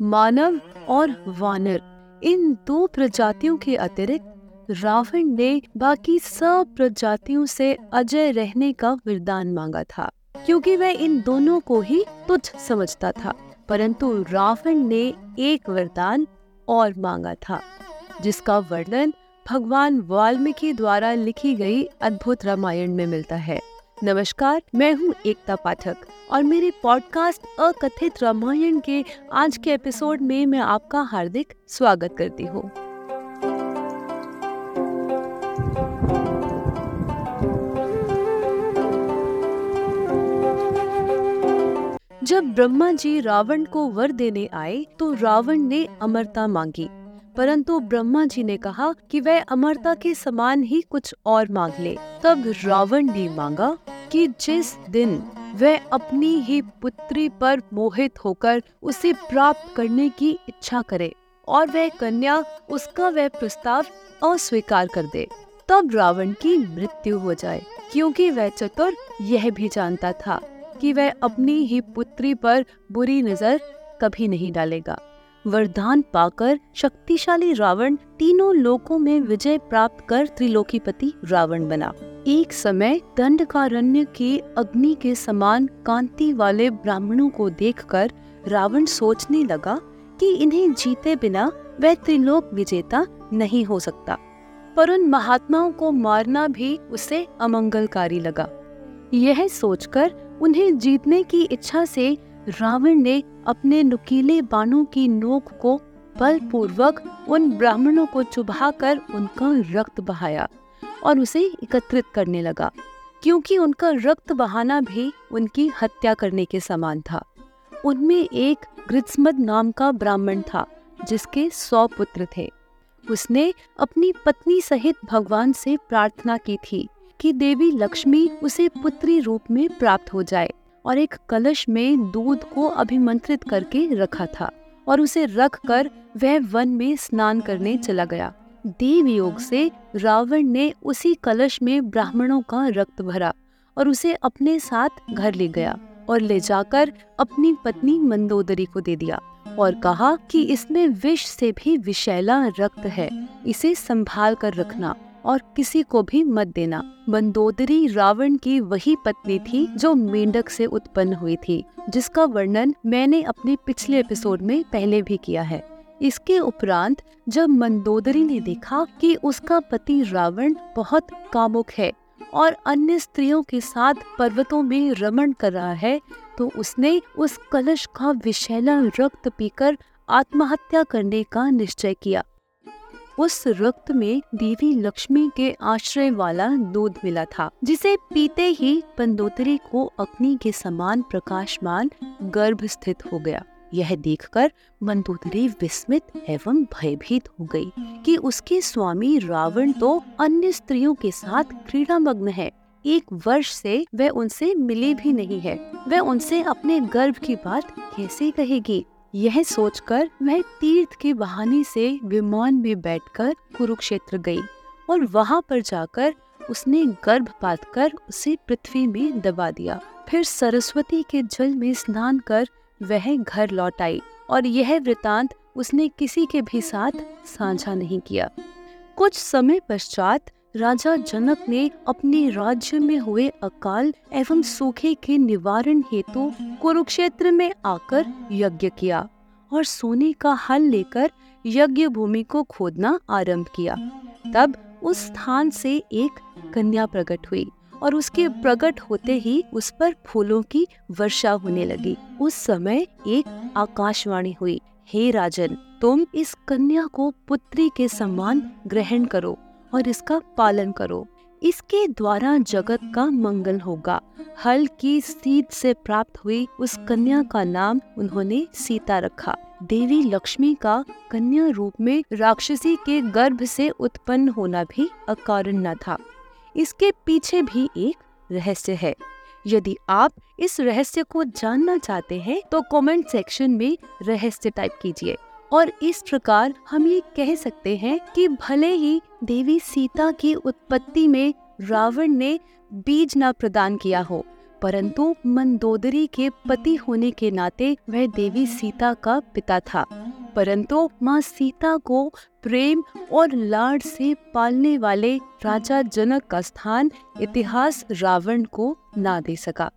मानव और वानर, इन दो प्रजातियों के अतिरिक्त रावण ने बाकी सब प्रजातियों से अजय रहने का वरदान मांगा था, क्योंकि वह इन दोनों को ही तुच्छ समझता था, परंतु रावण ने एक वरदान और मांगा था, जिसका वर्णन भगवान वाल्मीकि द्वारा लिखी गई अद्भुत रामायण में मिलता है। नमस्कार, मैं हूँ एकता पाठक और मेरे पॉडकास्ट अकथित रामायण के आज के एपिसोड में मैं आपका हार्दिक स्वागत करती हूँ। जब ब्रह्मा जी रावण को वर देने आए तो रावण ने अमरता मांगी। परंतु ब्रह्मा जी ने कहा कि वह अमरता के समान ही कुछ और मांग ले। तब रावण ने मांगा कि जिस दिन वह अपनी ही पुत्री पर मोहित होकर उसे प्राप्त करने की इच्छा करे और वह कन्या, उसका वह प्रस्ताव अस्वीकार कर दे, तब रावण की मृत्यु हो जाए, क्योंकि वह चतुर यह भी जानता था कि वह अपनी ही पुत्री पर बुरी नज़र कभी नहीं डालेगा। वरदान पाकर शक्तिशाली रावण तीनों लोकों में विजय प्राप्त कर त्रिलोकीपति रावण बना। एक समय दंडकारण्य के अग्नि के समान कांति वाले ब्राह्मणों को देखकर रावण सोचने लगा कि इन्हें जीते बिना वह त्रिलोक विजेता नहीं हो सकता। पर उन महात्माओं को मारना भी उसे अमंगलकारी लगा। यह सोचकर उन्हें जीतने की इच्छा से रावण ने अपने नुकीले बाणों की नोक को बलपूर्वक उन ब्राह्मणों को चुभाकर उनका रक्त बहाया और उसे एकत्रित करने लगा, क्योंकि उनका रक्त बहाना भी उनकी हत्या करने के समान था। उनमें एक गृत्समद नाम का ब्राह्मण था, जिसके सौ पुत्र थे। उसने अपनी पत्नी सहित भगवान से प्रार्थना की थी कि देवी लक्ष्मी उसे पुत्री रूप में प्राप्त हो जाए। और एक कलश में दूध को अभिमंत्रित करके रखा था, और उसे रख कर वह वन में स्नान करने चला गया। देव योग से रावण ने उसी कलश में ब्राह्मणों का रक्त भरा और उसे अपने साथ घर ले गया और ले जाकर अपनी पत्नी मंदोदरी को दे दिया और कहा कि इसमें विष से भी विशैला रक्त है, इसे संभाल कर रखना। और किसी को भी मत देना। मंदोदरी रावण की वही पत्नी थी जो मेंढक से उत्पन्न हुई थी, जिसका वर्णन मैंने अपने पिछले एपिसोड में पहले भी किया है। इसके उपरांत जब मंदोदरी ने देखा कि उसका पति रावण बहुत कामुक है और अन्य स्त्रियों के साथ पर्वतों में रमण कर रहा है तो उसने उस कलश का विशैला रक्त पीकर आत्महत्या करने का निश्चय किया। उस रक्त में देवी लक्ष्मी के आश्रय वाला दूध मिला था, जिसे पीते ही पंदोतरी को अग्नि के समान प्रकाशमान गर्भ स्थित हो गया। यह देखकर मंदोदरी विस्मित एवं भयभीत हो गई कि उसके स्वामी रावण तो अन्य स्त्रियों के साथ क्रीड़ा मग्न है। एक वर्ष से वह उनसे मिली भी नहीं है। वह उनसे अपने गर्भ की बात कैसे कहेगी? यह सोचकर वह तीर्थ के बहाने से विमान में बैठकर कुरुक्षेत्र गई और वहाँ पर जाकर उसने गर्भपात कर उसे पृथ्वी में दबा दिया। फिर सरस्वती के जल में स्नान कर वह घर लौट आई और यह वृतांत उसने किसी के भी साथ साझा नहीं किया। कुछ समय पश्चात राजा जनक ने अपने राज्य में हुए अकाल एवं सूखे के निवारण हेतु कुरुक्षेत्र में आकर यज्ञ किया और सोने का हल लेकर यज्ञ भूमि को खोदना आरंभ किया। तब उस स्थान से एक कन्या प्रकट हुई और उसके प्रकट होते ही उस पर फूलों की वर्षा होने लगी। उस समय एक आकाशवाणी हुई, हे राजन, तुम इस कन्या को पुत्री के समान ग्रहण करो। और इसका पालन करो। इसके द्वारा जगत का मंगल होगा। हल की सीत से प्राप्त हुई उस कन्या का नाम उन्होंने सीता रखा। देवी लक्ष्मी का कन्या रूप में राक्षसी के गर्भ से उत्पन्न होना भी अकारण न था। इसके पीछे भी एक रहस्य है। यदि आप इस रहस्य को जानना चाहते हैं तो कमेंट सेक्शन में रहस्य टाइप कीजिए। और इस प्रकार हम ये कह सकते हैं कि भले ही देवी सीता की उत्पत्ति में रावण ने बीज न प्रदान किया हो, परंतु मंदोदरी के पति होने के नाते वह देवी सीता का पिता था। परंतु माँ सीता को प्रेम और लाड से पालने वाले राजा जनक का स्थान इतिहास रावण को ना दे सका।